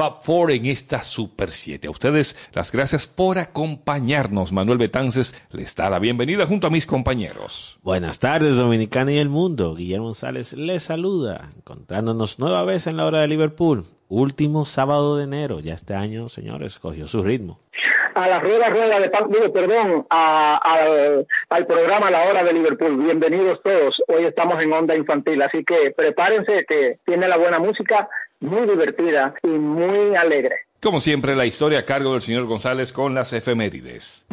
Fab Four en esta Super 7. A ustedes las gracias por acompañarnos. Manuel Betances les da la bienvenida junto a mis compañeros. Buenas tardes, Dominicana y el mundo. Guillermo González les saluda, encontrándonos nueva vez en la hora de Liverpool. Último sábado de enero. Ya este año, señores, cogió su ritmo a la rueda rueda de perdón, al programa La Hora de Liverpool. Bienvenidos todos. Hoy estamos en onda infantil, así que prepárense que tiene la buena música, muy divertida y muy alegre. Como siempre, la historia a cargo del señor González con las efemérides.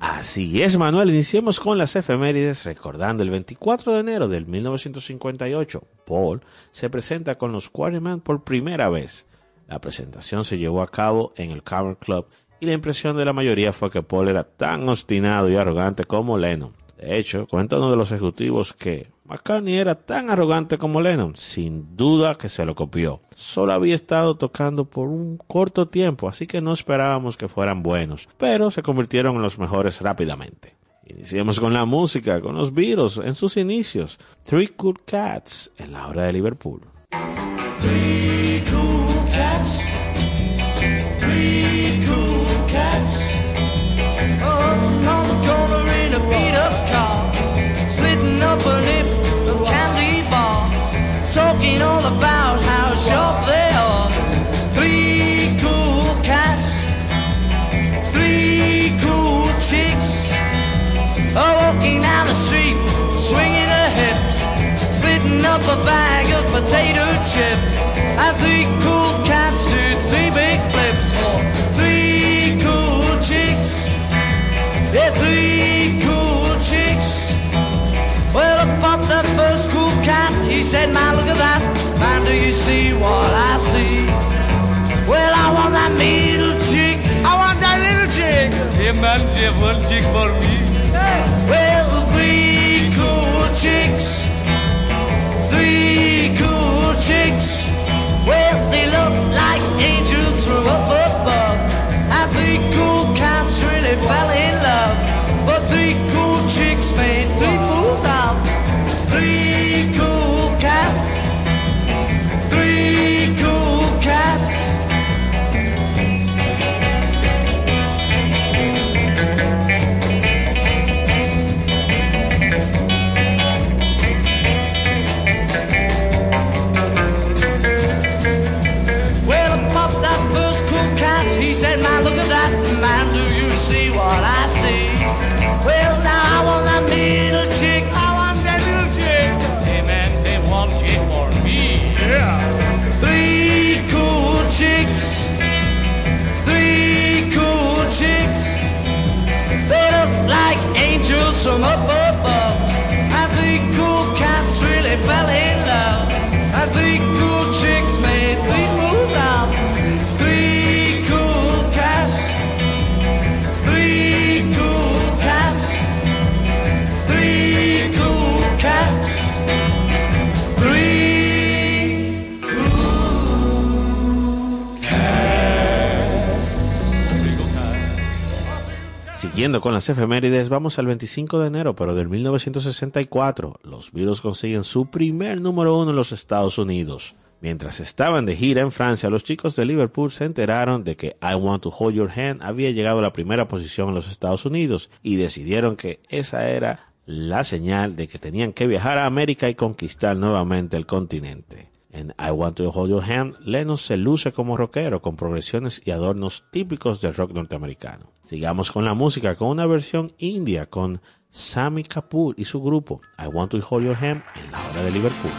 Así es, Manuel. Iniciemos con las efemérides recordando el 24 de enero del 1958. Paul se presenta con los Quarrymen por primera vez. La presentación se llevó a cabo en el Cavern Club y la impresión de la mayoría fue que Paul era tan obstinado y arrogante como Lennon. De hecho, cuenta uno de los ejecutivos que McCartney era tan arrogante como Lennon, sin duda que se lo copió. Solo había estado tocando por un corto tiempo, así que no esperábamos que fueran buenos, pero se convirtieron en los mejores rápidamente. Iniciemos con la música, con los Beatles en sus inicios. Three Cool Cats en la hora de Liverpool. oh, about how sharp they are. Three cool cats, three cool chicks, oh, walking down the street, swinging her hips, splitting up a bag of potato chips. I three cool cats do three big flips for three cool chicks. Yeah, three cool chicks. Well, I bought that first cool cat. He said, Man, look at that. Man, do you see what I see? Well, I want that middle chick. I want that little chick. Yeah, man, she have one chick for me. Well, three cool chicks. Siguiendo con las efemérides, vamos al 25 de enero, pero del 1964. Los Beatles consiguen su primer número uno en los Estados Unidos. Mientras estaban de gira en Francia, los chicos de Liverpool se enteraron de que I Want to Hold Your Hand había llegado a la primera posición en los Estados Unidos y decidieron que esa era la señal de que tenían que viajar a América y conquistar nuevamente el continente. En I Want to Hold Your Hand, Lennon se luce como rockero con progresiones y adornos típicos del rock norteamericano. Sigamos con la música con una versión india con Sammy Kapoor y su grupo I Want to Hold Your Hand en la hora de Liverpool.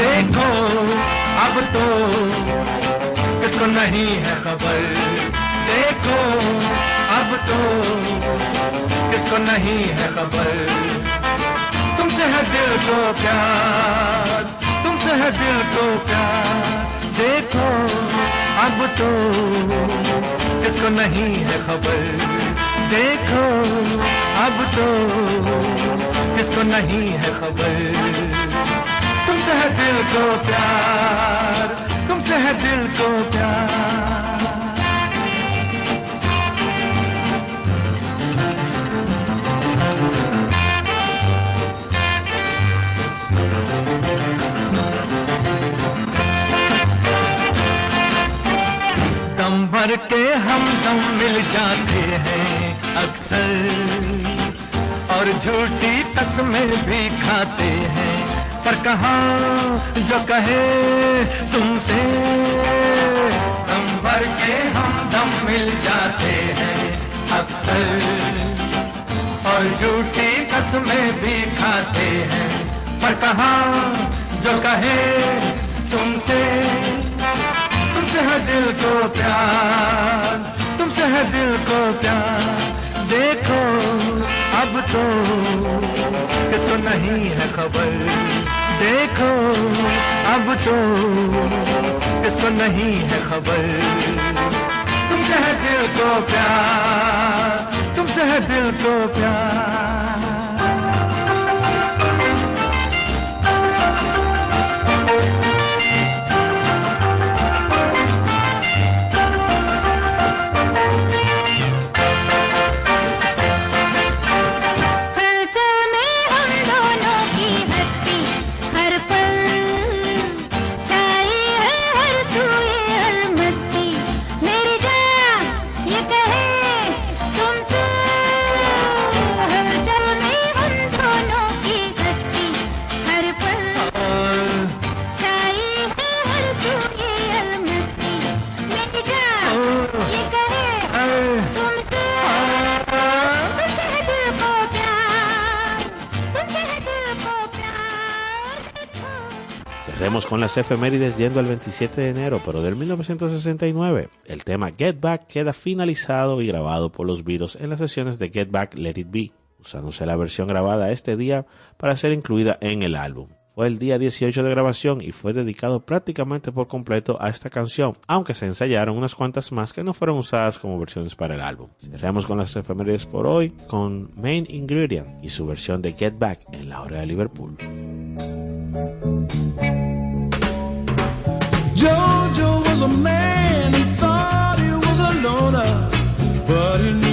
देखो अब तो किसको नहीं है खबर तुमसे है दिल को प्यार, तुमसे है दिल को प्यार। देखो, अब तो किसको नहीं है खबर? देखो, अब तो किसको नहीं है खबर? तुमसे है दिल को प्यार, तुमसे है दिल को प्यार। हम दम मिल जाते हैं अक्सर। और झूठी कसमें भी खाते हैं। पर कहा जो कहे तुमसे? दम भर के हम दम मिल जाते हैं अक्सर। और झूठी कसमें भी खाते हैं। पर कहा जो कहे तुमसे? तुमसे है दिल को प्यार, तुमसे है दिल को प्यार। देखो, अब तो किसको नहीं है खबर। देखो, अब तो किसको नहीं है खबर। तुमसे है दिल को प्यार, तुमसे है दिल को प्यार। Las efemérides yendo al 27 de enero, pero del 1969. El tema Get Back queda finalizado y grabado por los Beatles en las sesiones de Get Back Let It Be, usándose la versión grabada este día para ser incluida en el álbum. Fue el día 18 de grabación y fue dedicado prácticamente por completo a esta canción, aunque se ensayaron unas cuantas más que no fueron usadas como versiones para el álbum. Cerramos con las efemérides por hoy con Main Ingredient y su versión de Get Back en la hora de Liverpool. Jojo was a man. Who thought he was a loner, but he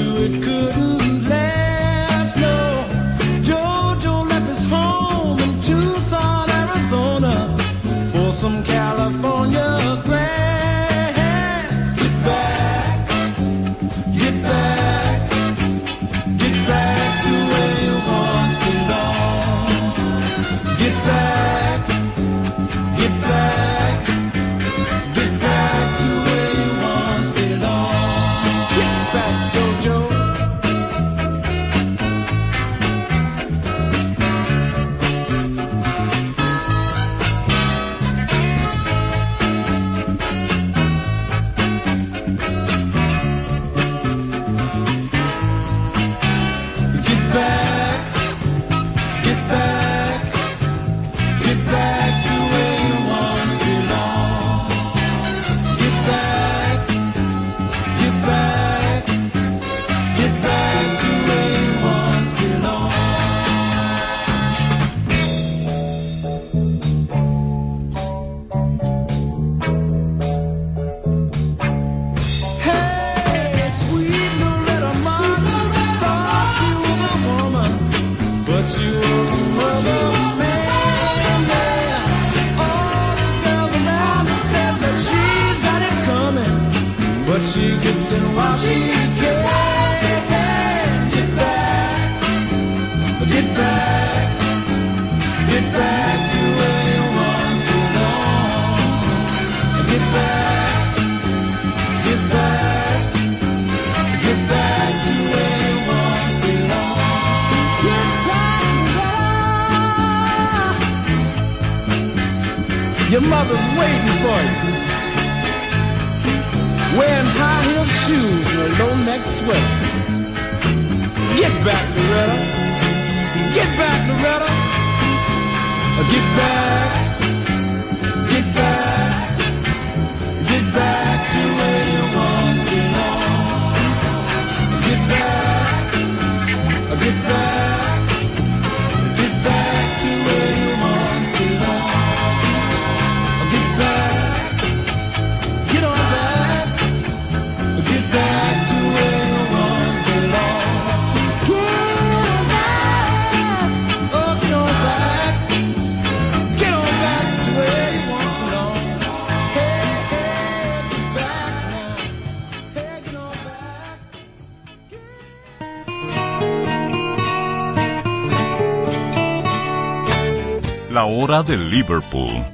La hora de Liverpool.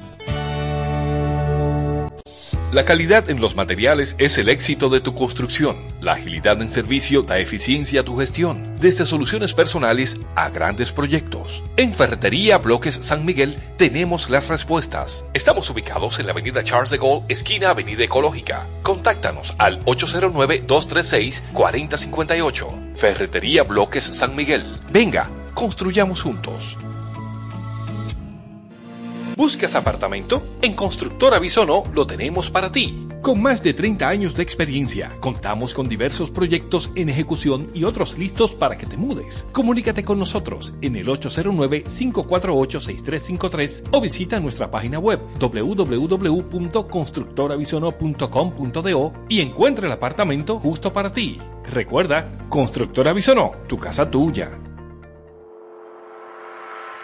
La calidad en los materiales es el éxito de tu construcción. La agilidad en servicio da eficiencia a tu gestión, desde soluciones personales a grandes proyectos. En Ferretería Bloques San Miguel tenemos las respuestas. Estamos ubicados en la avenida Charles de Gaulle, esquina Avenida Ecológica. Contáctanos al 809-236-4058. Ferretería Bloques San Miguel. Venga, construyamos juntos. ¿Buscas apartamento? En Constructora Bisonó lo tenemos para ti. Con más de 30 años de experiencia, contamos con diversos proyectos en ejecución y otros listos para que te mudes. Comunícate con nosotros en el 809-548-6353 o visita nuestra página web www.constructorabisono.com.do y encuentra el apartamento justo para ti. Recuerda, Constructora Bisonó, tu casa tuya.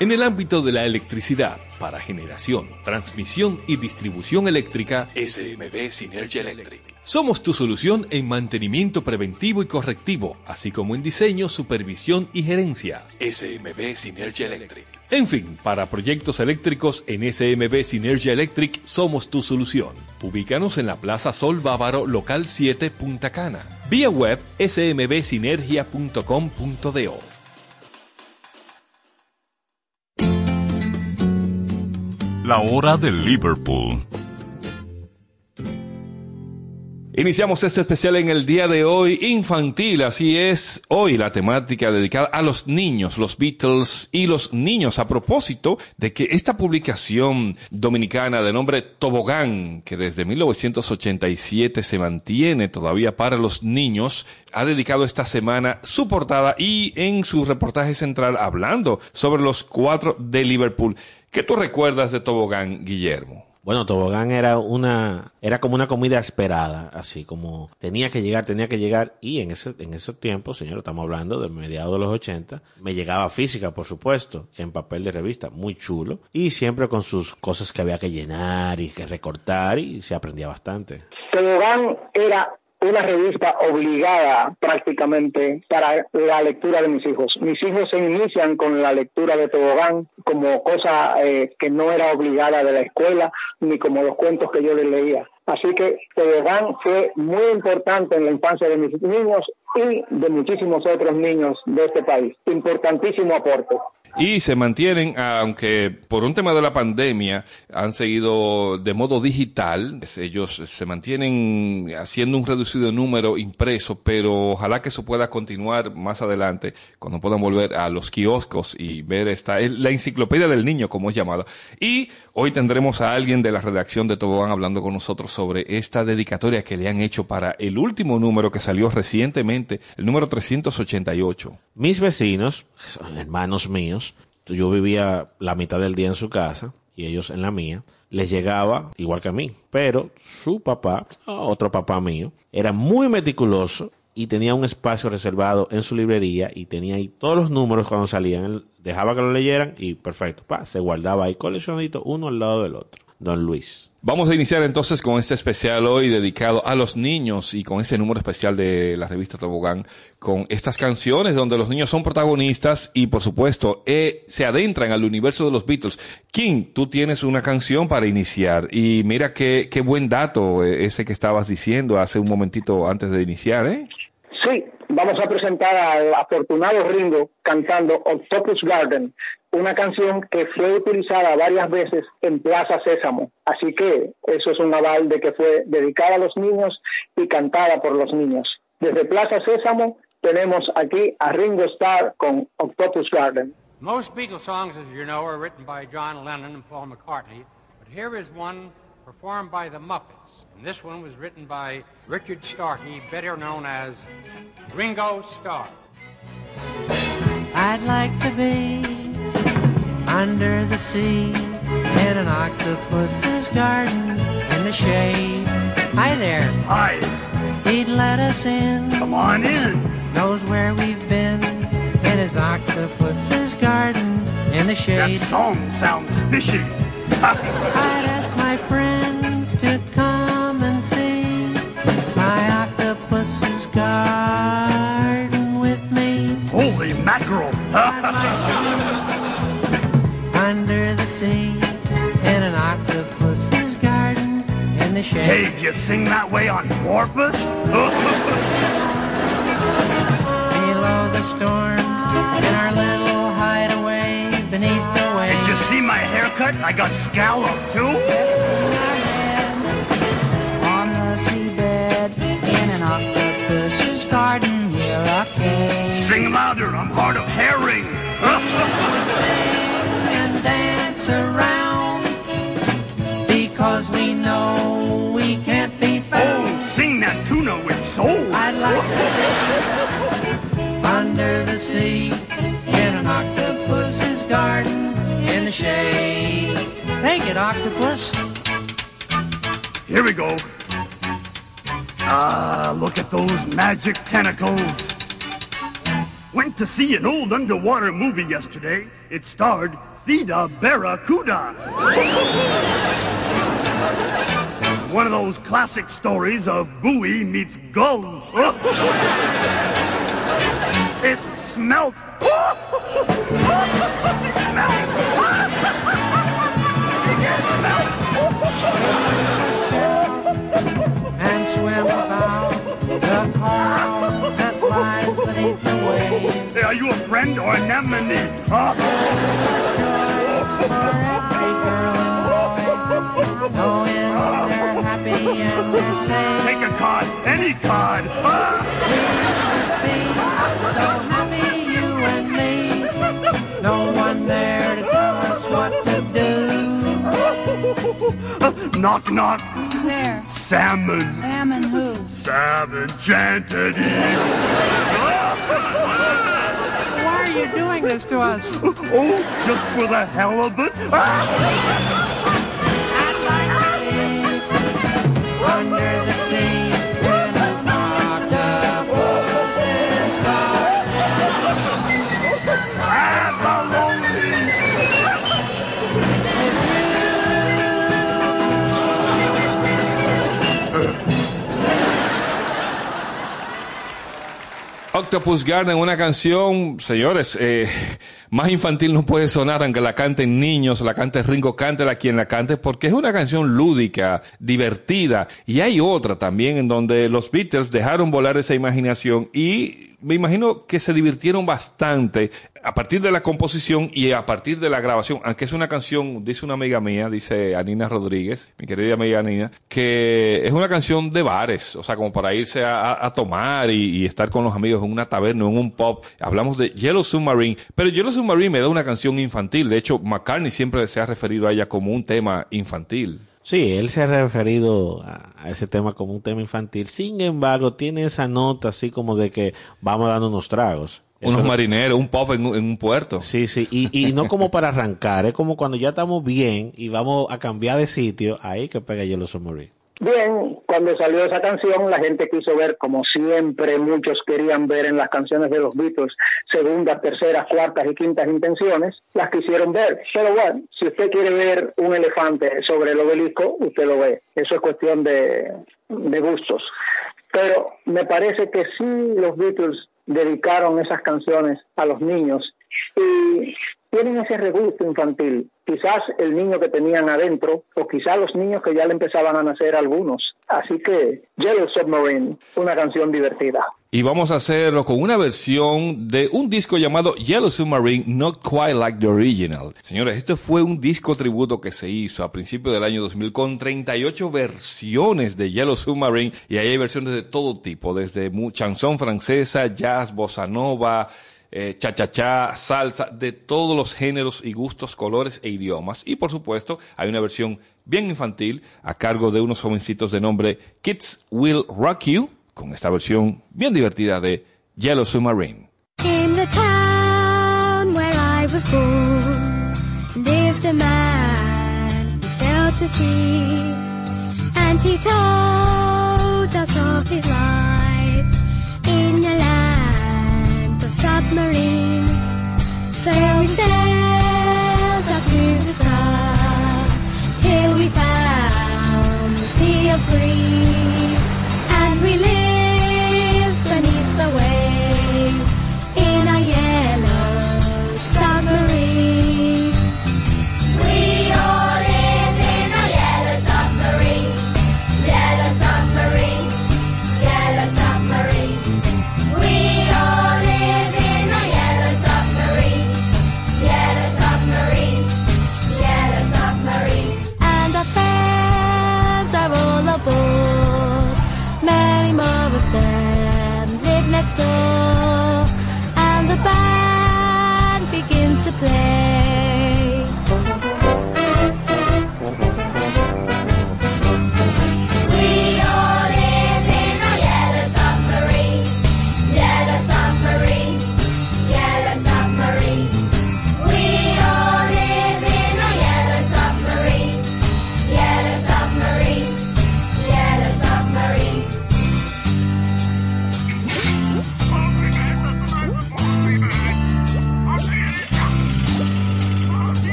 En el ámbito de la electricidad, para generación, transmisión y distribución eléctrica, SMB Synergy Electric. Somos tu solución en mantenimiento preventivo y correctivo, así como en diseño, supervisión y gerencia. SMB Synergy Electric. En fin, para proyectos eléctricos en SMB Synergy Electric somos tu solución. Ubícanos en la Plaza Sol Bávaro, local 7, Punta Cana. Vía web smbsinergia.com.do. La hora de Liverpool. Iniciamos este especial en el día de hoy infantil, así es hoy la temática dedicada a los niños, los Beatles y los niños, a propósito de que esta publicación dominicana de nombre Tobogán, que desde 1987 se mantiene todavía para los niños, ha dedicado esta semana su portada y en su reportaje central hablando sobre los cuatro de Liverpool. ¿Qué tú recuerdas de Tobogán, Guillermo? Bueno, Tobogán era una, era como una comida esperada, así como tenía que llegar, tenía que llegar, y en ese, en esos tiempos, señor, estamos hablando de mediados de los 80, me llegaba física, por supuesto, en papel de revista, muy chulo, y siempre con sus cosas que había que llenar y que recortar, y se aprendía bastante. Tobogán era una revista obligada prácticamente para la lectura de mis hijos. Mis hijos se inician con la lectura de Tobogán como cosa eh, que no era obligada de la escuela ni como los cuentos que yo les leía. Así que Tobogán fue muy importante en la infancia de mis niños y de muchísimos otros niños de este país. Importantísimo aporte y se mantienen, aunque por un tema de la pandemia han seguido de modo digital, ellos se mantienen haciendo un reducido número impreso, pero ojalá que eso pueda continuar más adelante, cuando puedan volver a los kioscos y ver esta, la enciclopedia del niño, como es llamada. Y hoy tendremos a alguien de la redacción de Tobogán hablando con nosotros sobre esta dedicatoria que le han hecho para el último número que salió recientemente, el número 388. Mis vecinos, hermanos míos, yo vivía la mitad del día en su casa y ellos en la mía, les llegaba igual que a mí, pero su papá, otro papá mío, era muy meticuloso y tenía un espacio reservado en su librería y tenía ahí todos los números cuando salían, dejaba que lo leyeran y perfecto, pa, se guardaba ahí coleccionadito uno al lado del otro. Don Luis. Vamos a iniciar entonces con este especial hoy dedicado a los niños y con este número especial de la revista Tobogán, con estas canciones donde los niños son protagonistas y por supuesto eh, se adentran al universo de los Beatles. King, tú tienes una canción para iniciar y mira qué, qué buen dato eh, ese que estabas diciendo hace un momentito antes de iniciar, ¿eh? Sí, vamos a presentar al afortunado Ringo cantando Octopus Garden, una canción que fue utilizada varias veces en Plaza Sésamo. Así que eso es un aval de que fue dedicada a los niños y cantada por los niños. Desde Plaza Sésamo tenemos aquí a Ringo Starr con Octopus Garden. Most Beatles songs, as you know, are written by John Lennon and Paul McCartney, but here is one performed by the Muppets. And this one was written by Richard Starkey, better known as Ringo Starr. I'd like to be under the sea in an octopus's garden in the shade. Hi there. Hi, He'd let us in, come on in. knows where we've been in his octopus's garden in the shade. That song sounds fishy. I'd ask my friends to come and see my octopus's garden with me. Holy mackerel. Under you sing that way on purpose? Below the storm, in our little hideaway beneath the Did you see my haircut? I got scallop too. On the seabed, in an octopus's garden, we're a cave. Sing louder, I'm hard of hearing. and dance around sing that tuna with soul. I'd like to under the sea in an octopus's garden in the shade. Take it, octopus. Here we go. Ah, look at those magic tentacles. Went to see an old underwater movie yesterday. It starred Theda Barracuda. One of those classic stories of buoy meets gull. it smelt. it smelt. and swim about the coral that lies beneath the waves. Hey, are you a friend or an enemy? Huh? For Take a card, any card. Ah! Be so happy, you and me. No one there to tell us what to do. knock, knock. There, Salmon. Sam and who? Salmon Chantity. Why are you doing this to us? Oh, just for the hell of it. Ah! Octopus Garden, una canción, señores, eh, más infantil no puede sonar aunque la canten niños, la cante Ringo, cántela quien la cante, porque es una canción lúdica, divertida. Y hay otra también en donde los Beatles dejaron volar esa imaginación y me imagino que se divirtieron bastante a partir de la composición y a partir de la grabación, aunque es una canción, dice una amiga mía, dice Anina Rodríguez, mi querida amiga Anina, que es una canción de bares, o sea, como para irse a, tomar y, estar con los amigos en una taberna, en un pub. Hablamos de Yellow Submarine, pero Yellow Submarine me da una canción infantil. De hecho, McCartney siempre se ha referido a ella como un tema infantil. Sí, él se ha referido a, a ese tema como un tema infantil. Sin embargo, tiene esa nota así como de que vamos dando unos tragos. Eso- Unos marineros, un pub en, un- en un puerto. Sí, sí, y, y no como para arrancar, es como cuando ya estamos bien y vamos a cambiar de sitio, ahí que pega Yellow Submarine. Bien, cuando salió esa canción, la gente quiso ver, como siempre muchos querían ver en las canciones de los Beatles, segundas, terceras, cuartas y quintas intenciones, las quisieron ver. Pero bueno, si usted quiere ver un elefante sobre el obelisco, usted lo ve. Eso es cuestión de, de gustos. Pero me parece que sí los Beatles dedicaron esas canciones a los niños y tienen ese regusto infantil. Quizás el niño que tenían adentro o quizás los niños que ya le empezaban a nacer algunos. Así que Yellow Submarine, una canción divertida. Y vamos a hacerlo con una versión de un disco llamado Yellow Submarine, Not Quite Like the Original. Señores, este fue un disco tributo que se hizo a principios del año 2000 con 38 versiones de Yellow Submarine y ahí hay versiones de todo tipo, desde chanson francesa, jazz, bossa nova, eh, cha-cha-cha, salsa, de todos los géneros y gustos, colores e idiomas. Y por supuesto, hay una versión bien infantil a cargo de unos jovencitos de nombre Kids Will Rock You, con esta versión bien divertida de Yellow Submarine. And he told us of his life sound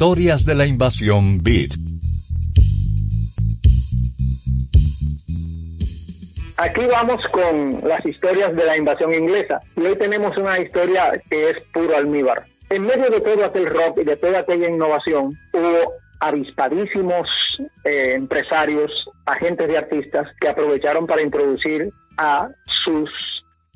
Historias de la invasión Beat. Aquí vamos con las historias de la invasión inglesa. Y hoy tenemos una historia que es puro almíbar. En medio de todo aquel rock y de toda aquella innovación, hubo avispadísimos eh, empresarios, agentes de artistas que aprovecharon para introducir a sus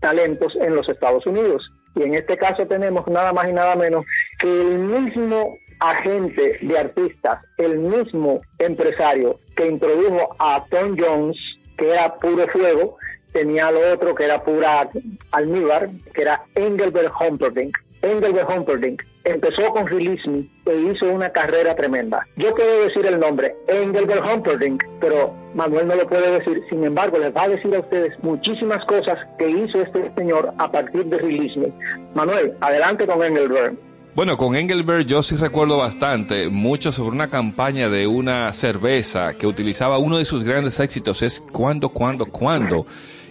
talentos en los Estados Unidos. Y en este caso tenemos nada más y nada menos que el mismo agente de artistas, el mismo empresario que introdujo a Tom Jones, que era puro fuego, tenía lo otro que era pura almíbar, que era Engelbert Humperdinck. Engelbert Humperdinck empezó con Release e hizo una carrera tremenda. Yo puedo decir el nombre, Engelbert Humperdinck, pero Manuel no lo puede decir. Sin embargo, les va a decir a ustedes muchísimas cosas que hizo este señor a partir de Release. Manuel, adelante con Engelbert. Bueno, con Engelbert yo sí recuerdo bastante, mucho sobre una campaña de una cerveza que utilizaba uno de sus grandes éxitos, es cuando, cuando, cuando.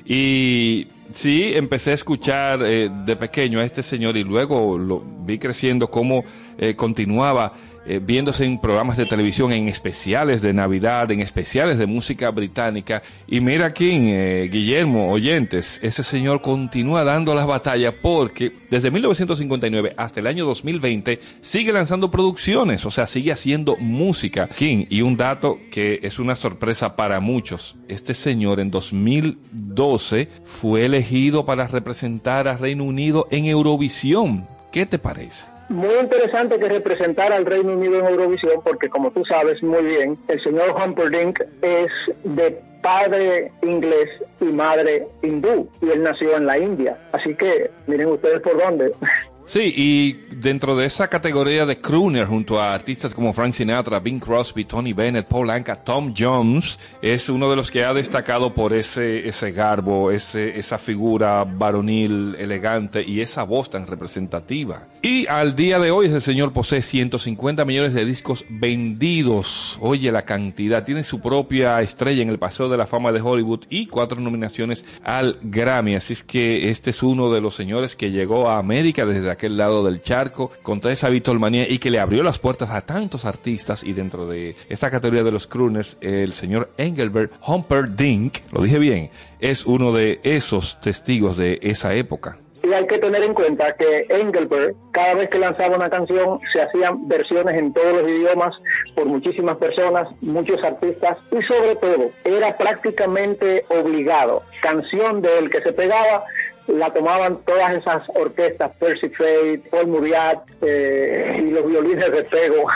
Y sí, empecé a escuchar eh, de pequeño a este señor y luego lo vi creciendo cómo eh, continuaba eh, viéndose en programas de televisión, en especiales de Navidad, en especiales de música británica. Y mira aquí, eh, Guillermo, oyentes, ese señor continúa dando las batallas porque desde 1959 hasta el año 2020 sigue lanzando producciones, o sea, sigue haciendo música. King, y un dato que es una sorpresa para muchos, este señor en 2012 fue elegido para representar a Reino Unido en Eurovisión. ¿Qué te parece? Muy interesante que representara al Reino Unido en Eurovisión, porque como tú sabes muy bien, el señor Humperdinck es de padre inglés y madre hindú, y él nació en la India. Así que miren ustedes por dónde. Sí, y dentro de esa categoría de crooner, junto a artistas como Frank Sinatra, Bing Crosby, Tony Bennett, Paul Anka, Tom Jones, es uno de los que ha destacado por ese, ese garbo, ese, esa figura varonil, elegante y esa voz tan representativa. Y al día de hoy ese señor posee 150 millones de discos vendidos. Oye la cantidad. Tiene su propia estrella en el Paseo de la Fama de Hollywood y cuatro nominaciones al Grammy. Así es que este es uno de los señores que llegó a América desde aquel lado del charco con toda esa bitolmanía y que le abrió las puertas a tantos artistas y dentro de esta categoría de los crooners el señor Engelbert Humperdinck, lo dije bien, es uno de esos testigos de esa época. Y hay que tener en cuenta que Engelbert, cada vez que lanzaba una canción, se hacían versiones en todos los idiomas por muchísimas personas, muchos artistas, y sobre todo, era prácticamente obligado. Canción de él que se pegaba, la tomaban todas esas orquestas, Percy Faith, Paul Muriat eh, y los violines de pego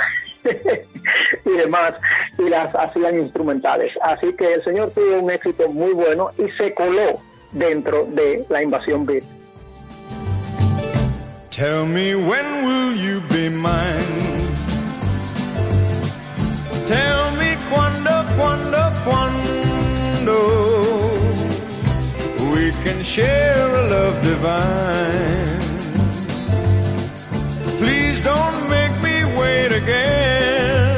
y demás, y las hacían instrumentales. Así que el señor tuvo un éxito muy bueno y se coló dentro de la invasión beat. Tell me when will you be mine? Tell me cuando, cuando, cuando we can share a love divine. Please don't make me wait again.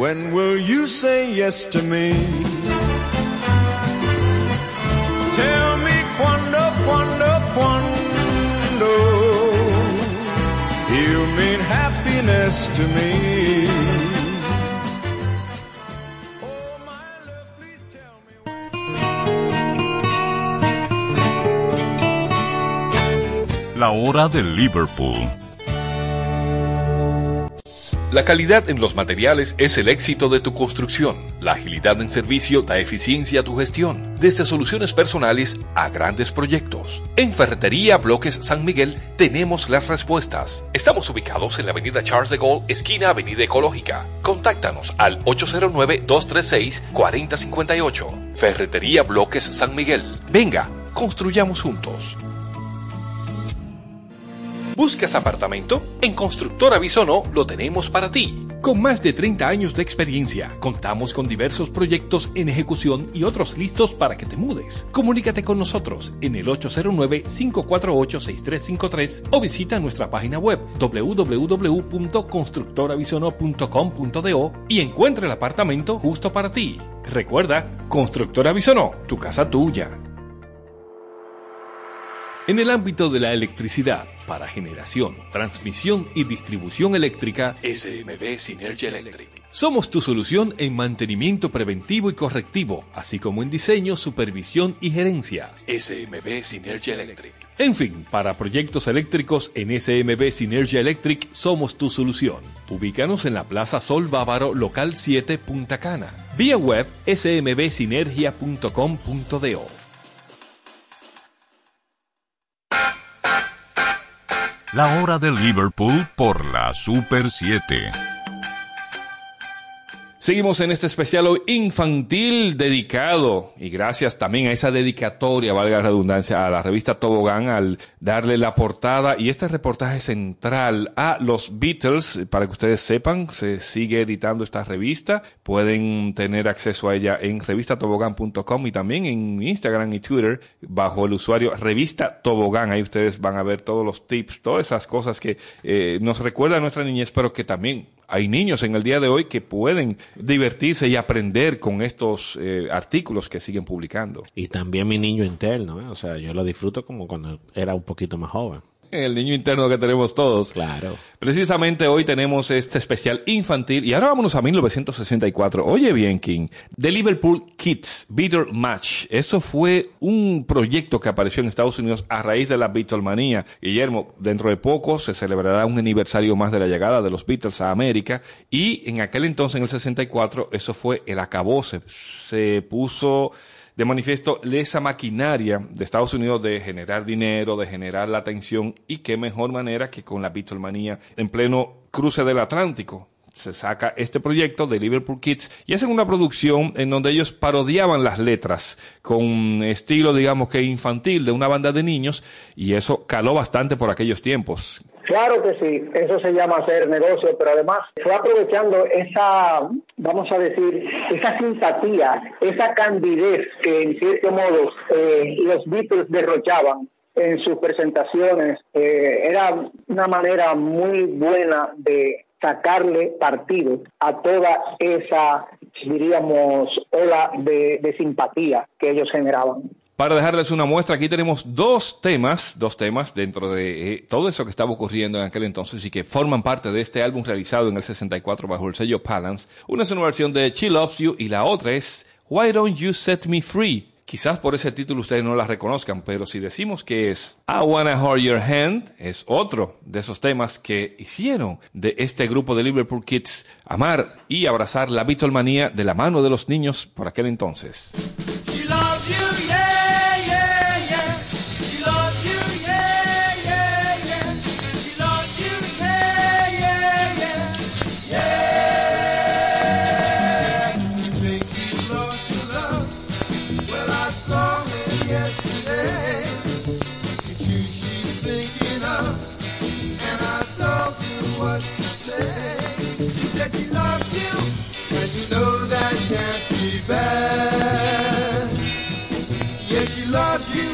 When will you say yes to me? Tell me cuando, cuando, cuando you mean happiness to me. La hora de Liverpool. La calidad en los materiales es el éxito de tu construcción. La agilidad en servicio da eficiencia a tu gestión, desde soluciones personales a grandes proyectos. En Ferretería Bloques San Miguel tenemos las respuestas. Estamos ubicados en la avenida Charles de Gaulle, esquina Avenida Ecológica. Contáctanos al 809-236-4058. Ferretería Bloques San Miguel. Venga, construyamos juntos. ¿Buscas apartamento? En Constructora Bisono lo tenemos para ti. Con más de 30 años de experiencia, contamos con diversos proyectos en ejecución y otros listos para que te mudes. Comunícate con nosotros en el 809-548-6353 o visita nuestra página web www.constructorabisono.com.do y encuentra el apartamento justo para ti. Recuerda, Constructora Bisono, tu casa tuya. En el ámbito de la electricidad, para generación, transmisión y distribución eléctrica, SMB Synergy Electric. Somos tu solución en mantenimiento preventivo y correctivo, así como en diseño, supervisión y gerencia. SMB Synergy Electric. En fin, para proyectos eléctricos en SMB Synergy Electric somos tu solución. Ubícanos en la Plaza Sol Bávaro, local 7, Punta Cana. Vía web smbsinergia.com.do. La hora de Liverpool por la Super 7. Seguimos en este especial infantil dedicado, y gracias también a esa dedicatoria, valga la redundancia, a la revista Tobogán al darle la portada y este reportaje central a los Beatles, para que ustedes sepan, se sigue editando esta revista, pueden tener acceso a ella en revistatobogán.com y también en Instagram y Twitter bajo el usuario Revista Tobogán, ahí ustedes van a ver todos los tips, todas esas cosas que eh, nos recuerda a nuestra niñez, pero que también hay niños en el día de hoy que pueden divertirse y aprender con estos eh, artículos que siguen publicando. Y también mi niño interno, ¿eh? o sea, yo lo disfruto como cuando era un poquito más joven. El niño interno que tenemos todos. Claro. Precisamente hoy tenemos este especial infantil y ahora vámonos a 1964. Oye bien, King, The Liverpool Kids Beatle Match. Eso fue un proyecto que apareció en Estados Unidos a raíz de la Beatlemanía. Guillermo, dentro de poco se celebrará un aniversario más de la llegada de los Beatles a América y en aquel entonces, en el 64, eso fue el acabose. Se puso de manifiesto esa maquinaria de Estados Unidos de generar dinero, de generar la atención y qué mejor manera que con la Beatlemanía en pleno cruce del Atlántico. Se saca este proyecto de Liverpool Kids y hacen una producción en donde ellos parodiaban las letras con estilo, digamos que infantil de una banda de niños y eso caló bastante por aquellos tiempos. Claro que sí, eso se llama hacer negocio, pero además fue aprovechando esa, vamos a decir, esa simpatía, esa candidez que en cierto modo eh, los Beatles derrochaban en sus presentaciones. Eh, era una manera muy buena de sacarle partido a toda esa, diríamos, ola de, de simpatía que ellos generaban. Para dejarles una muestra, aquí tenemos dos temas, dos temas dentro de eh, todo eso que estaba ocurriendo en aquel entonces y que forman parte de este álbum realizado en el 64 bajo el sello Palance. Una es una versión de She Loves You y la otra es Why Don't You Set Me Free. Quizás por ese título ustedes no la reconozcan, pero si decimos que es I Wanna Hold Your Hand, es otro de esos temas que hicieron de este grupo de Liverpool Kids amar y abrazar la Beatlemanía de la mano de los niños por aquel entonces. You,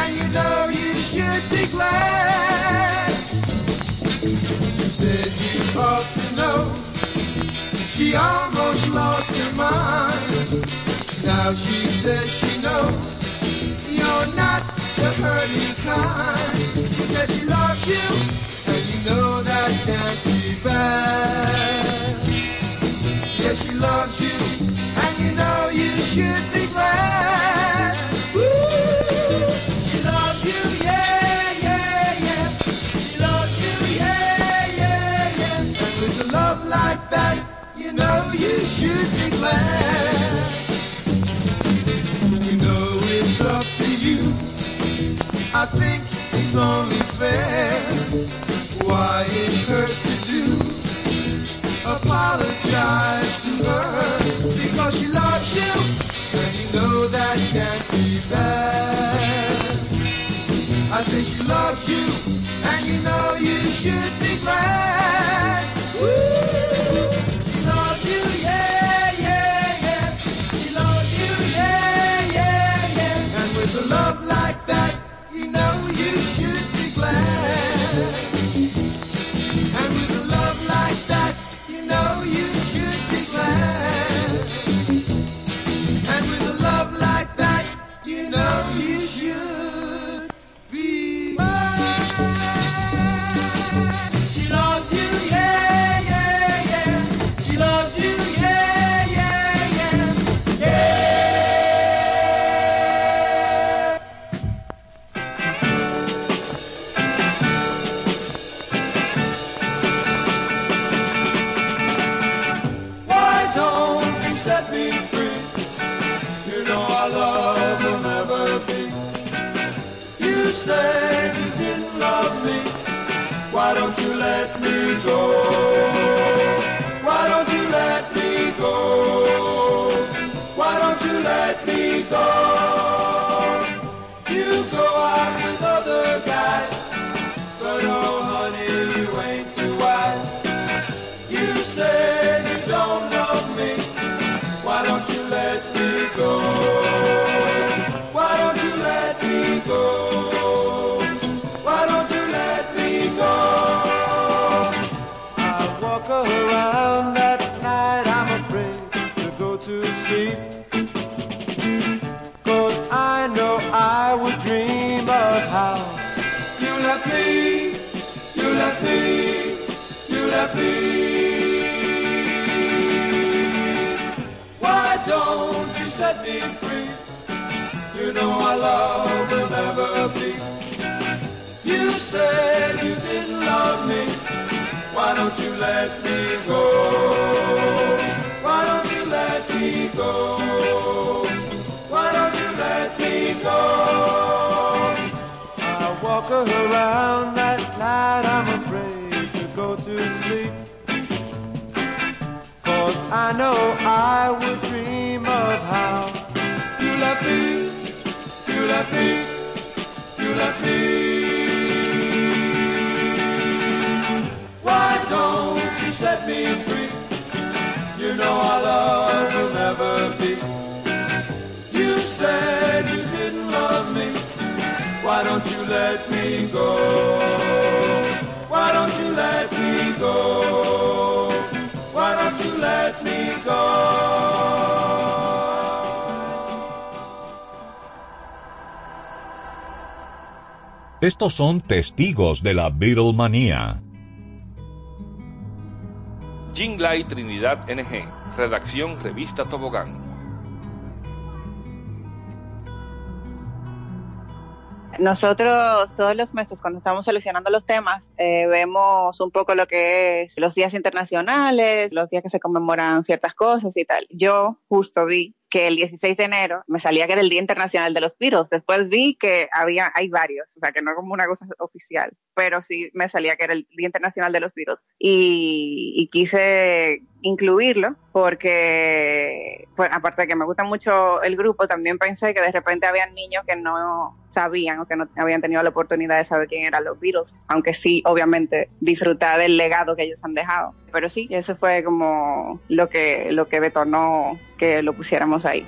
and you know you should be glad. You said you ought to know. She almost lost her mind. Now she says she knows you're not the hurting kind. She said she loves you, and you know that can't be bad. Yes, she loves you, and you know you should be I think it's only fair. Why it hurts to do. Apologize to her. Because she loves you. And you know that can't be bad. I say she loves you. And you know you should be glad. Why don't you let me go? Said you didn't love me. Why don't you let me go? Why don't you let me go? Why don't you let me go? I walk around that night, I'm afraid to go to sleep. Cause I know I would dream of how you left me, you left me, know our love will never be. You said you didn't love me. Why don't you let me go? Why don't you let me go? Why don't you let me go? Estos son testigos de la Beatlemanía. Jean Lai Trinidad NG. Redacción Revista Tobogán. Nosotros todos los meses cuando estamos seleccionando los temas eh, vemos un poco lo que es los días internacionales, los días que se conmemoran ciertas cosas y tal. Yo justo vi que el 16 de enero me salía que era el Día Internacional de los Beatles. Después vi que había, hay varios, o sea, que no como una cosa oficial, pero sí me salía que era el Día Internacional de los Beatles. Y, y quise incluirlo porque, pues, aparte de que me gusta mucho el grupo, también pensé que de repente habían niños que no sabían o que no habían tenido la oportunidad de saber quién eran los Beatles, aunque sí, obviamente, disfrutar del legado que ellos han dejado. Pero sí, eso fue como lo que, lo que detonó que lo pusiéramos ahí.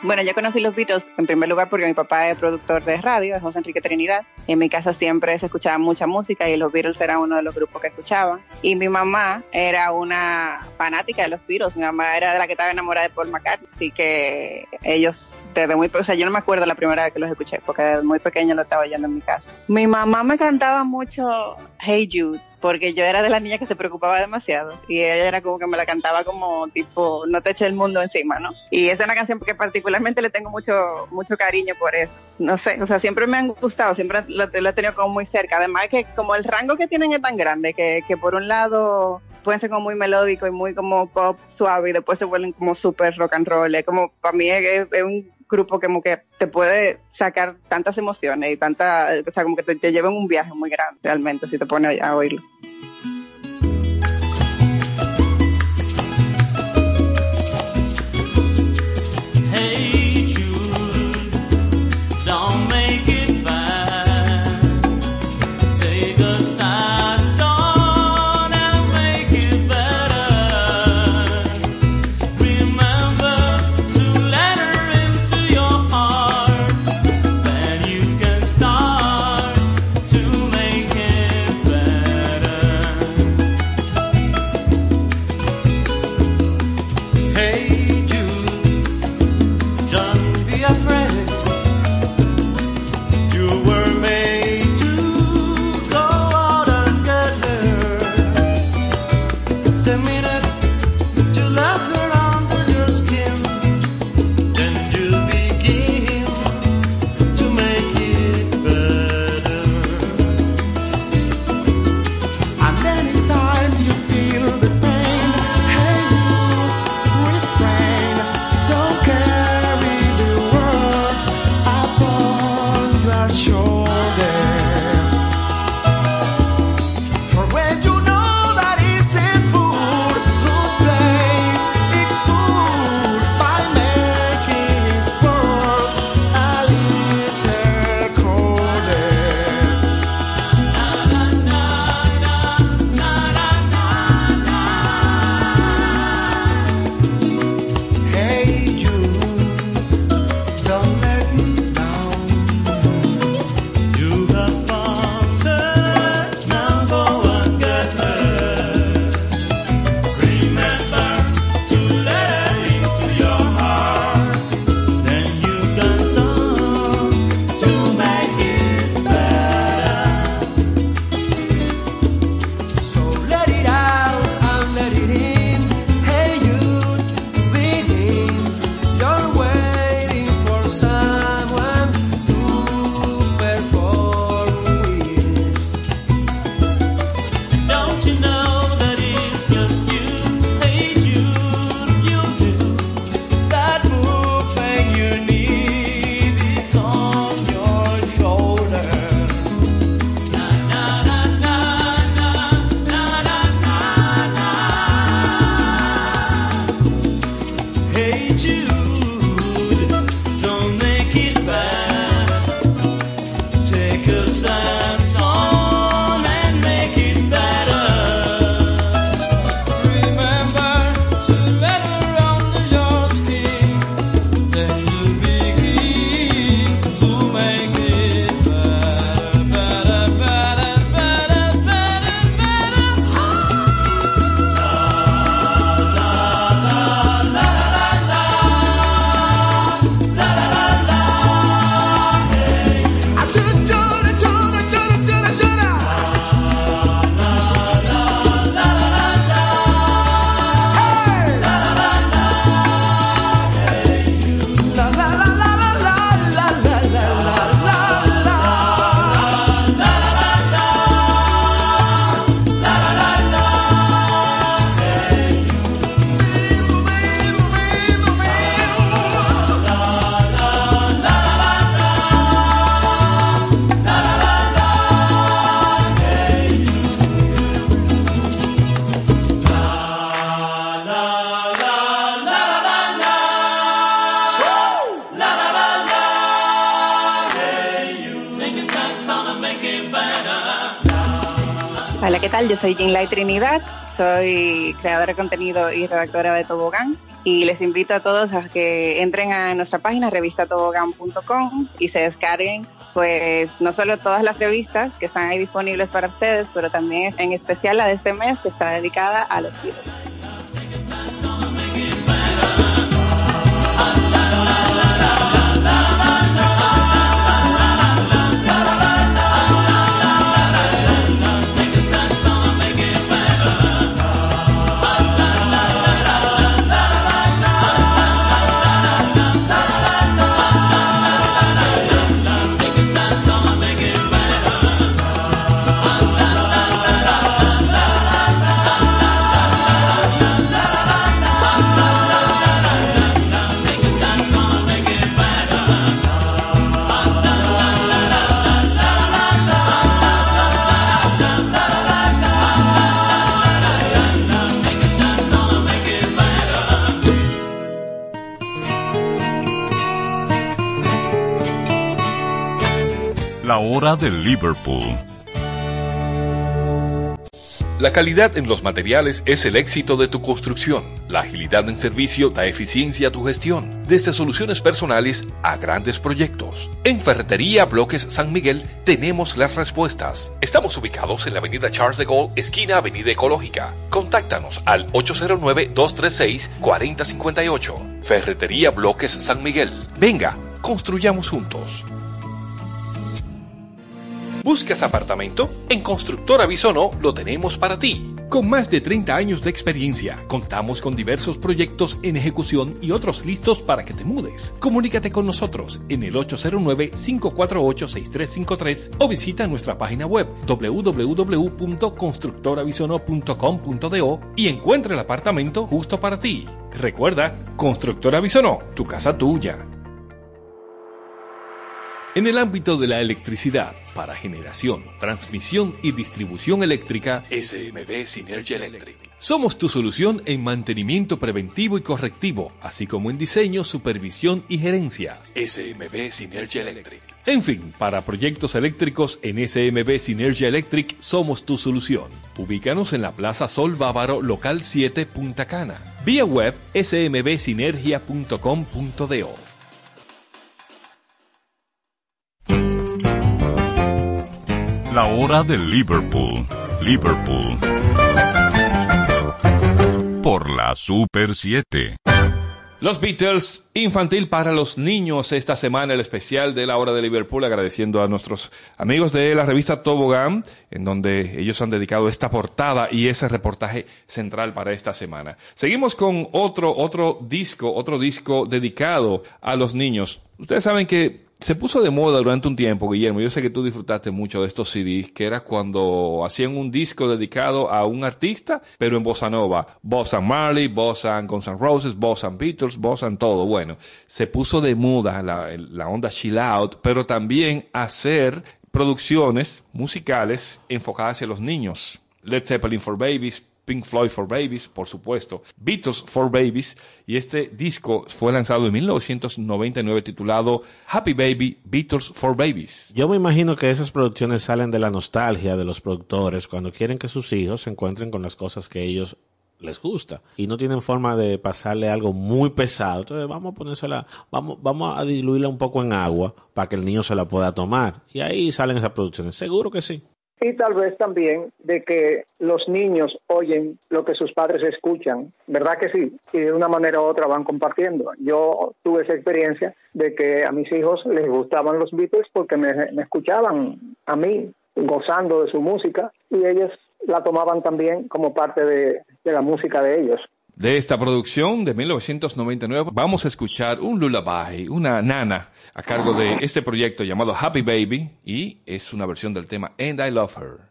Bueno, yo conocí los Beatles en primer lugar porque mi papá es productor de radio, es José Enrique Trinidad. En mi casa siempre se escuchaba mucha música y los Beatles eran uno de los grupos que escuchaban. Y mi mamá era una fanática de los Beatles. Mi mamá era de la que estaba enamorada de Paul McCartney. Así que ellos desde muy, o sea, yo no me acuerdo la primera vez que los escuché porque desde muy pequeño lo estaba oyendo en mi casa. Mi mamá me cantaba mucho Hey Jude porque yo era de las niñas que se preocupaba demasiado y ella era como que me la cantaba como tipo no te eche el mundo encima, ¿no? Y esa es una canción que particularmente le tengo mucho mucho cariño por eso. No sé, o sea, siempre me han gustado, siempre lo, he tenido como muy cerca. Además que como el rango que tienen es tan grande que, que por un lado pueden ser como muy melódico y muy como pop suave y después se vuelven como súper rock and roll. Es como, para mí es, es un grupo como que te puede sacar tantas emociones y tanta, o sea, como que te, te lleva en un viaje muy grande realmente si te pones a oírlo. Soy Jinlai Trinidad, soy creadora de contenido y redactora de Tobogán y les invito a todos a que entren a nuestra página revistatobogán.com y se descarguen pues no solo todas las revistas que están ahí disponibles para ustedes, pero también en especial la de este mes que está dedicada a los Beatles. De Liverpool. La calidad en los materiales es el éxito de tu construcción. La agilidad en servicio da eficiencia a tu gestión, desde soluciones personales a grandes proyectos. En Ferretería Bloques San Miguel tenemos las respuestas. Estamos ubicados en la avenida Charles de Gaulle, esquina Avenida Ecológica. Contáctanos al 809-236-4058. Ferretería Bloques San Miguel. Venga, construyamos juntos. ¿Buscas apartamento? En Constructora Bisono lo tenemos para ti. Con más de 30 años de experiencia, contamos con diversos proyectos en ejecución y otros listos para que te mudes. Comunícate con nosotros en el 809-548-6353 o visita nuestra página web www.constructorabisono.com.do y encuentra el apartamento justo para ti. Recuerda, Constructora Bisono, tu casa tuya. En el ámbito de la electricidad, para generación, transmisión y distribución eléctrica, SMB Synergy Electric. Somos tu solución en mantenimiento preventivo y correctivo, así como en diseño, supervisión y gerencia. SMB Synergy Electric. En fin, para proyectos eléctricos en SMB Synergy Electric somos tu solución. Ubícanos en la Plaza Sol Bávaro, local 7, Punta Cana. Vía web smbsinergia.com.do. La hora de Liverpool. Liverpool. Por la Super 7. Los Beatles, infantil para los niños, esta semana el especial de la hora de Liverpool, agradeciendo a nuestros amigos de la revista Tobogán, en donde ellos han dedicado esta portada y ese reportaje central para esta semana. Seguimos con otro, otro disco, otro disco dedicado a los niños. Ustedes saben que se puso de moda durante un tiempo, Guillermo. Yo sé que tú disfrutaste mucho de estos CDs, que era cuando hacían un disco dedicado a un artista, pero en bossa nova. Bossa Marley, bossa Guns N' Roses, bossa Beatles, bossa todo. Bueno, se puso de moda la, onda chill out, pero también hacer producciones musicales enfocadas hacia los niños. Led Zeppelin for Babies, Pink Floyd for Babies, por supuesto, Beatles for Babies, y este disco fue lanzado en 1999 titulado Happy Baby, Beatles for Babies. Yo me imagino que esas producciones salen de la nostalgia de los productores cuando quieren que sus hijos se encuentren con las cosas que ellos les gusta y no tienen forma de pasarle algo muy pesado. Entonces vamos a ponérsela, vamos, vamos a diluirla un poco en agua para que el niño se la pueda tomar. Y ahí salen esas producciones. Seguro que sí. Y tal vez también de que los niños oyen lo que sus padres escuchan, ¿verdad que sí? Y de una manera u otra van compartiendo. Yo tuve esa experiencia de que a mis hijos les gustaban los Beatles porque me, escuchaban a mí gozando de su música y ellos la tomaban también como parte de, de la música de ellos. De esta producción de 1999 vamos a escuchar un lullaby, una nana, a cargo de este proyecto llamado Happy Baby y es una versión del tema And I Love Her.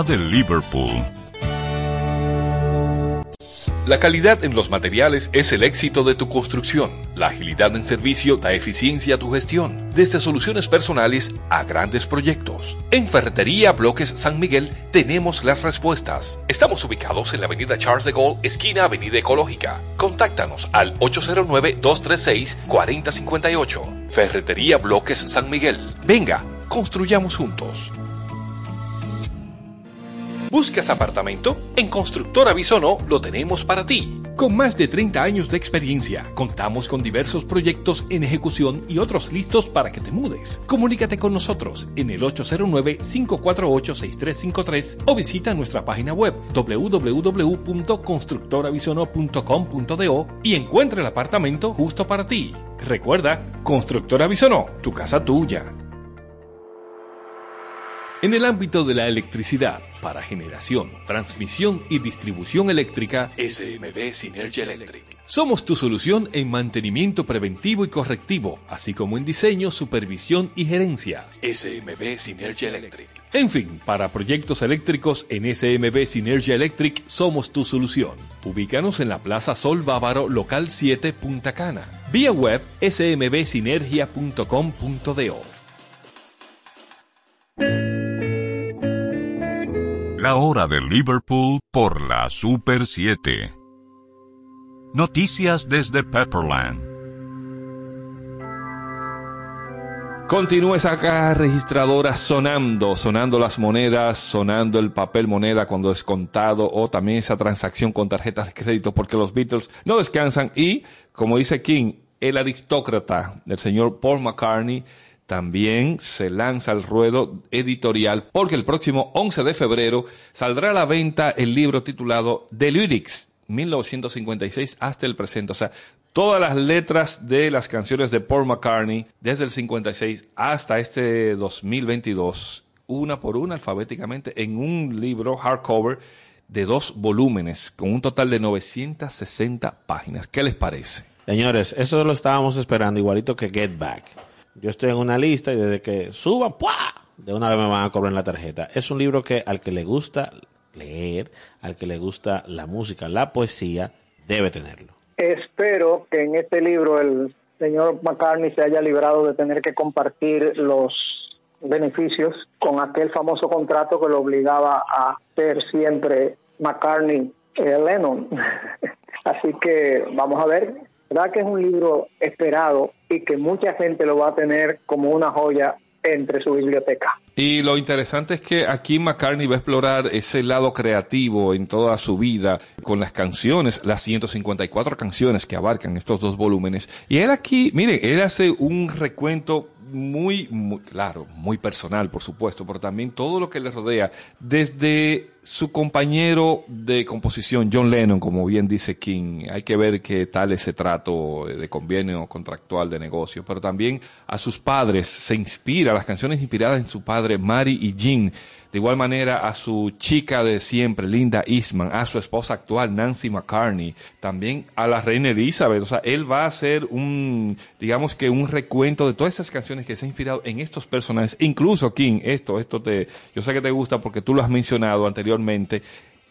De Liverpool. La calidad en los materiales es el éxito de tu construcción. La agilidad en servicio da eficiencia a tu gestión, desde soluciones personales a grandes proyectos. En Ferretería Bloques San Miguel tenemos las respuestas. Estamos ubicados en la avenida Charles de Gaulle, esquina Avenida Ecológica. Contáctanos al 809-236-4058. Ferretería Bloques San Miguel. Venga, construyamos juntos. ¿Buscas apartamento? En Constructora Bisonó lo tenemos para ti. Con más de 30 años de experiencia, contamos con diversos proyectos en ejecución y otros listos para que te mudes. Comunícate con nosotros en el 809-548-6353 o visita nuestra página web www.constructorabisono.com.do y encuentra el apartamento justo para ti. Recuerda, Constructora Bisonó, tu casa tuya. En el ámbito de la electricidad, para generación, transmisión y distribución eléctrica, SMB Synergy Electric. Somos tu solución en mantenimiento preventivo y correctivo, así como en diseño, supervisión y gerencia. SMB Synergy Electric. En fin, para proyectos eléctricos en SMB Synergy Electric somos tu solución. Ubícanos en la Plaza Sol Bávaro, local 7, Punta Cana. Vía web smbsinergia.com.do. La hora de Liverpool por la Super 7. Noticias desde Pepperland. Continúa esa caja registradora sonando, sonando las monedas, sonando el papel moneda cuando es contado o también esa transacción con tarjetas de crédito porque los Beatles no descansan y, como dice King, el aristócrata, el señor Paul McCartney, también se lanza al ruedo editorial porque el próximo 11 de febrero saldrá a la venta el libro titulado The Lyrics 1956 hasta el presente. O sea, todas las letras de las canciones de Paul McCartney desde el 56 hasta este 2022, una por una alfabéticamente en un libro hardcover de dos volúmenes con un total de 960 páginas. ¿Qué les parece? Señores, eso lo estábamos esperando, igualito que Get Back. Yo estoy en una lista y desde que suban, ¡pua! de una vez me van a cobrar la tarjeta. Es un libro que al que le gusta leer, al que le gusta la música, la poesía, debe tenerlo. Espero que en este libro el señor McCartney se haya librado de tener que compartir los beneficios con aquel famoso contrato que lo obligaba a ser siempre McCartney eh, Lennon. Así que vamos a ver, verdad que es un libro esperado y que mucha gente lo va a tener como una joya entre su biblioteca. Y lo interesante es que aquí McCartney va a explorar ese lado creativo en toda su vida con las canciones, las 154 canciones que abarcan estos dos volúmenes. Y él aquí, miren, él hace un recuento muy, muy claro, muy personal, por supuesto, pero también todo lo que le rodea, desde su compañero de composición, John Lennon, como bien dice King, hay que ver qué tal ese trato de convenio contractual de negocio, pero también a sus padres, se inspira, las canciones inspiradas en su padre, Mary y Jean, de igual manera a su chica de siempre, Linda Eastman, a su esposa actual, Nancy McCartney, también a la reina Elizabeth. O sea, él va a hacer un, digamos que un recuento de todas esas canciones que se han inspirado en estos personajes. Incluso, King, esto, esto te, yo sé que te gusta porque tú lo has mencionado anteriormente.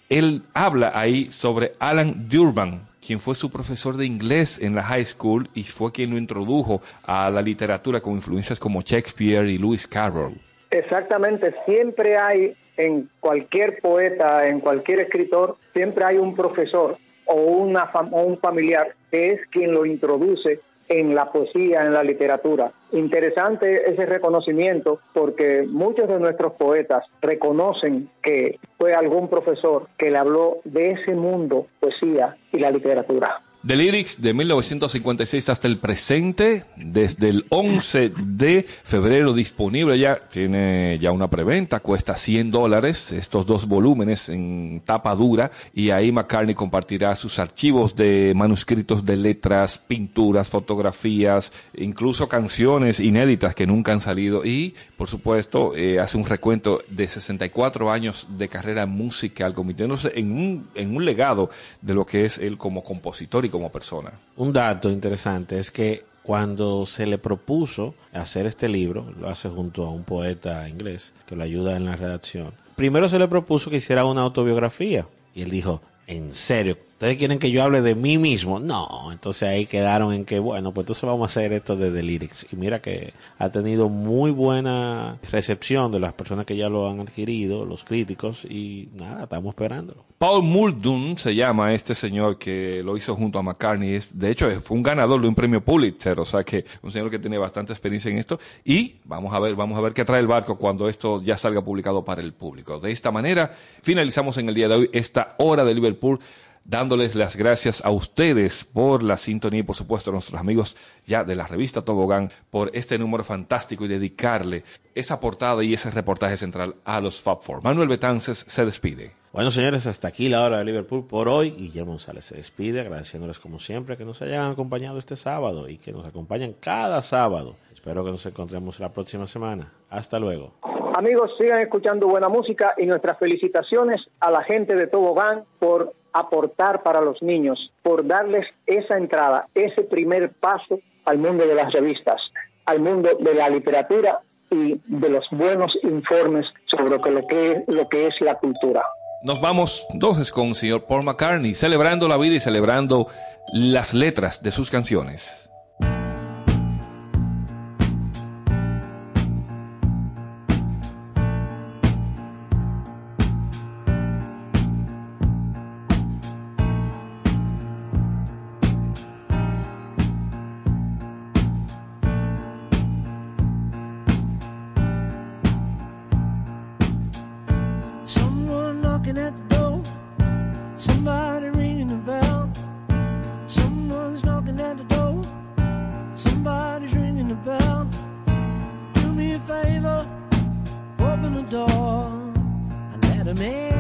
Él habla ahí sobre Alan Durban, quien fue su profesor de inglés en la high school y fue quien lo introdujo a la literatura con influencias como Shakespeare y Lewis Carroll. Exactamente, siempre hay en cualquier poeta, en cualquier escritor, siempre hay un profesor o, una fam- o un familiar que es quien lo introduce en la poesía, en la literatura. Interesante ese reconocimiento porque muchos de nuestros poetas reconocen que fue algún profesor que le habló de ese mundo, poesía y la literatura. The Lyrics de 1956 hasta el presente, desde el 11 de febrero disponible. Ya, tiene ya una preventa, cuesta 100 dólares, estos dos volúmenes en tapa dura, y ahí McCartney compartirá sus archivos de manuscritos de letras, pinturas, fotografías, incluso canciones inéditas que nunca han salido, y por supuesto eh, hace un recuento de 64 años de carrera musical, convirtiéndose en un, en un legado de lo que es él como compositor y como persona. Un dato interesante es que cuando se le propuso hacer este libro, lo hace junto a un poeta inglés que lo ayuda en la redacción. Primero se le propuso que hiciera una autobiografía y él dijo, ¿en serio? ¿Ustedes quieren que yo hable de mí mismo? No, entonces ahí quedaron en que, bueno, pues entonces vamos a hacer esto de The Lyrics. Y mira que ha tenido muy buena recepción de las personas que ya lo han adquirido, los críticos, y nada, estamos esperándolo. Paul Muldoon se llama este señor que lo hizo junto a McCartney. De hecho, fue un ganador de un premio Pulitzer, o sea que un señor que tiene bastante experiencia en esto. Y vamos a ver, vamos a ver qué trae el barco cuando esto ya salga publicado para el público. De esta manera, finalizamos en el día de hoy esta hora de Liverpool dándoles las gracias a ustedes por la sintonía y por supuesto a nuestros amigos ya de la revista Tobogán por este número fantástico y dedicarle esa portada y ese reportaje central a los Fab Four. Manuel Betances se despide. Bueno, señores, hasta aquí la hora de Liverpool por hoy. Guillermo González se despide, agradeciéndoles como siempre que nos hayan acompañado este sábado y que nos acompañan cada sábado. Espero que nos encontremos la próxima semana. Hasta luego. Amigos, sigan escuchando buena música y nuestras felicitaciones a la gente de Tobogán por aportar para los niños, por darles esa entrada, ese primer paso al mundo de las revistas, al mundo de la literatura y de los buenos informes sobre lo que, es, lo que es la cultura. Nos vamos entonces con el señor Paul McCartney, celebrando la vida y celebrando las letras de sus canciones. And let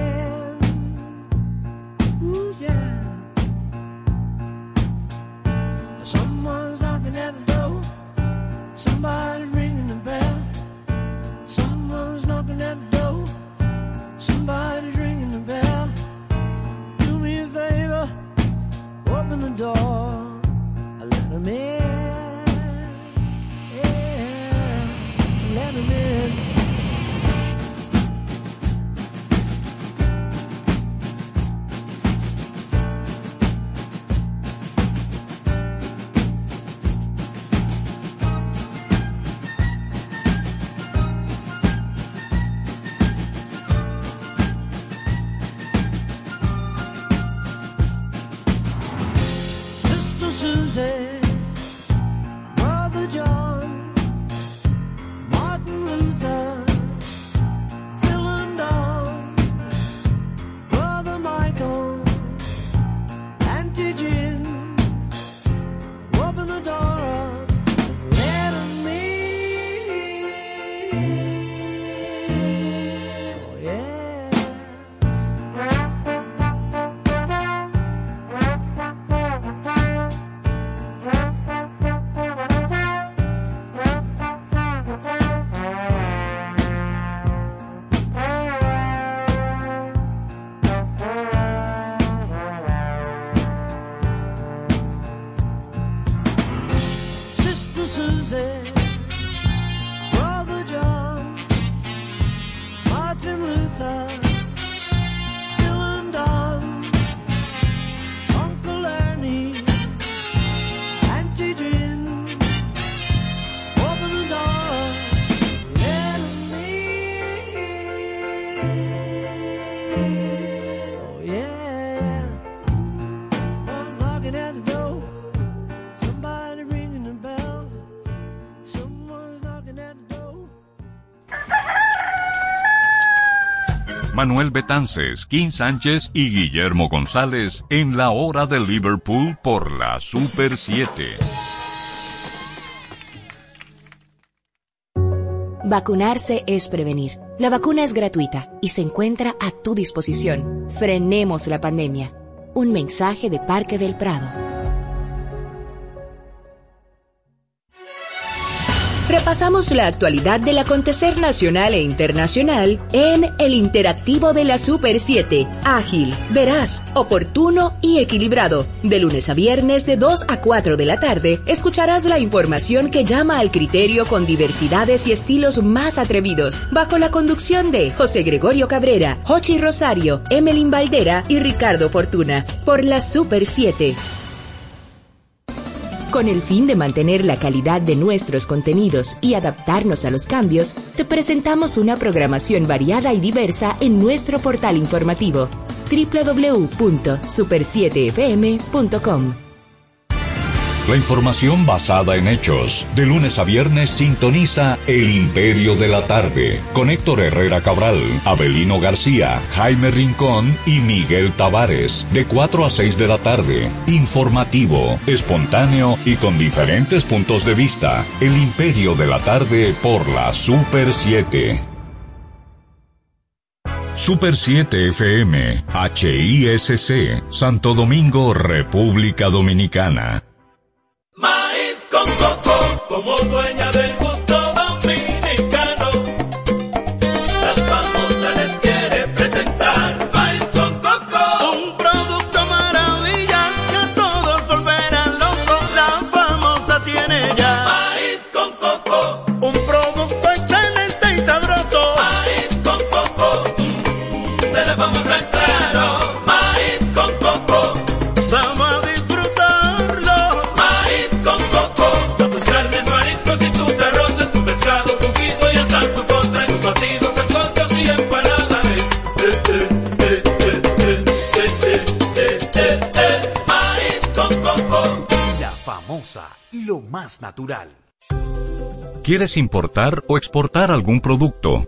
Manuel Betances, Kim Sánchez y Guillermo González en la hora de Liverpool por la Super 7. Vacunarse es prevenir. La vacuna es gratuita y se encuentra a tu disposición. Frenemos la pandemia. Un mensaje de Parque del Prado. Repasamos la actualidad del acontecer nacional e internacional en el interactivo de la Super 7. Ágil, veraz, oportuno y equilibrado. De lunes a viernes de 2 a 4 de la tarde, escucharás la información que llama al criterio con diversidades y estilos más atrevidos, bajo la conducción de José Gregorio Cabrera, Jochi Rosario, Emelín Valdera y Ricardo Fortuna, por la Super 7. Con el fin de mantener la calidad de nuestros contenidos y adaptarnos a los cambios, te presentamos una programación variada y diversa en nuestro portal informativo www.super7fm.com. La información basada en hechos. De lunes a viernes sintoniza El Imperio de la Tarde con Héctor Herrera Cabral, Abelino García, Jaime Rincón y Miguel Tavares. De 4 a 6 de la tarde. Informativo, espontáneo y con diferentes puntos de vista. El Imperio de la Tarde por la Super 7. Super 7 FM, HISC, Santo Domingo, República Dominicana. como otro ¿Quieres importar o exportar algún producto?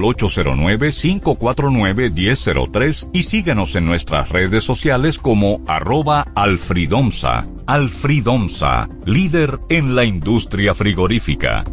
809-549-1003 y síguenos en nuestras redes sociales como arroba alfridomsa. Alfridomsa, líder en la industria frigorífica.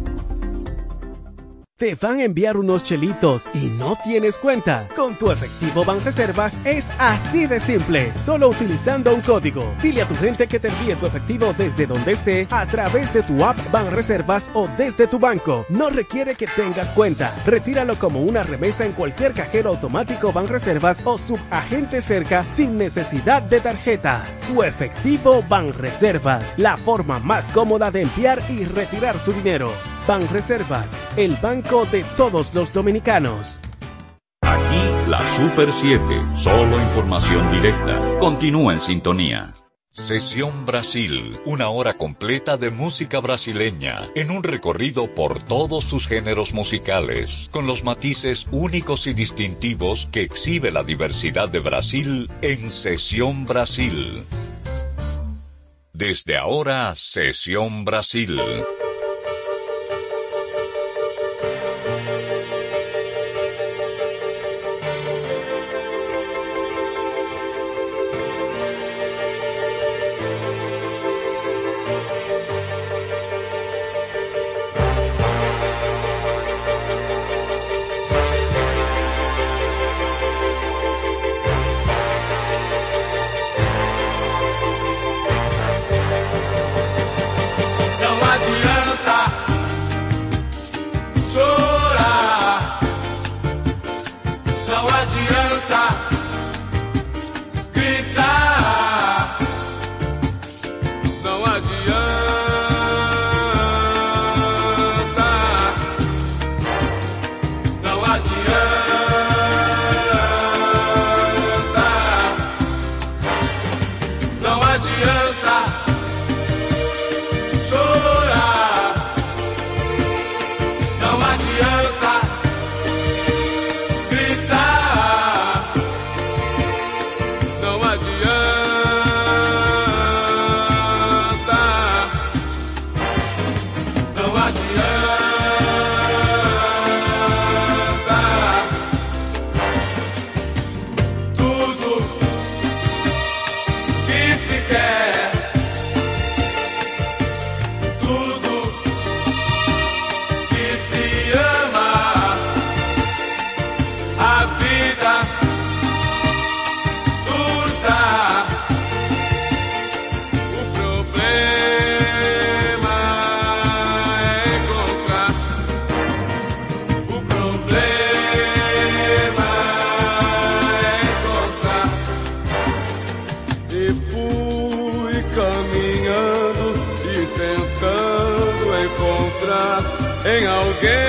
Te van a enviar unos chelitos y no tienes cuenta. Con tu efectivo Banreservas es así de simple. Solo utilizando un código. Dile a tu gente que te envíe tu efectivo desde donde esté a través de tu app Banreservas o desde tu banco. No requiere que tengas cuenta. Retíralo como una remesa en cualquier cajero automático Banreservas o subagente cerca sin necesidad de tarjeta. Tu efectivo Banreservas. La forma más cómoda de enviar y retirar tu dinero. Banreservas, el banco de todos los dominicanos. Aquí la Super 7, solo información directa. Continúa en sintonía. Sesión Brasil, una hora completa de música brasileña, en un recorrido por todos sus géneros musicales, con los matices únicos y distintivos que exhibe la diversidad de Brasil en Sesión Brasil. Desde ahora, Sesión Brasil. again.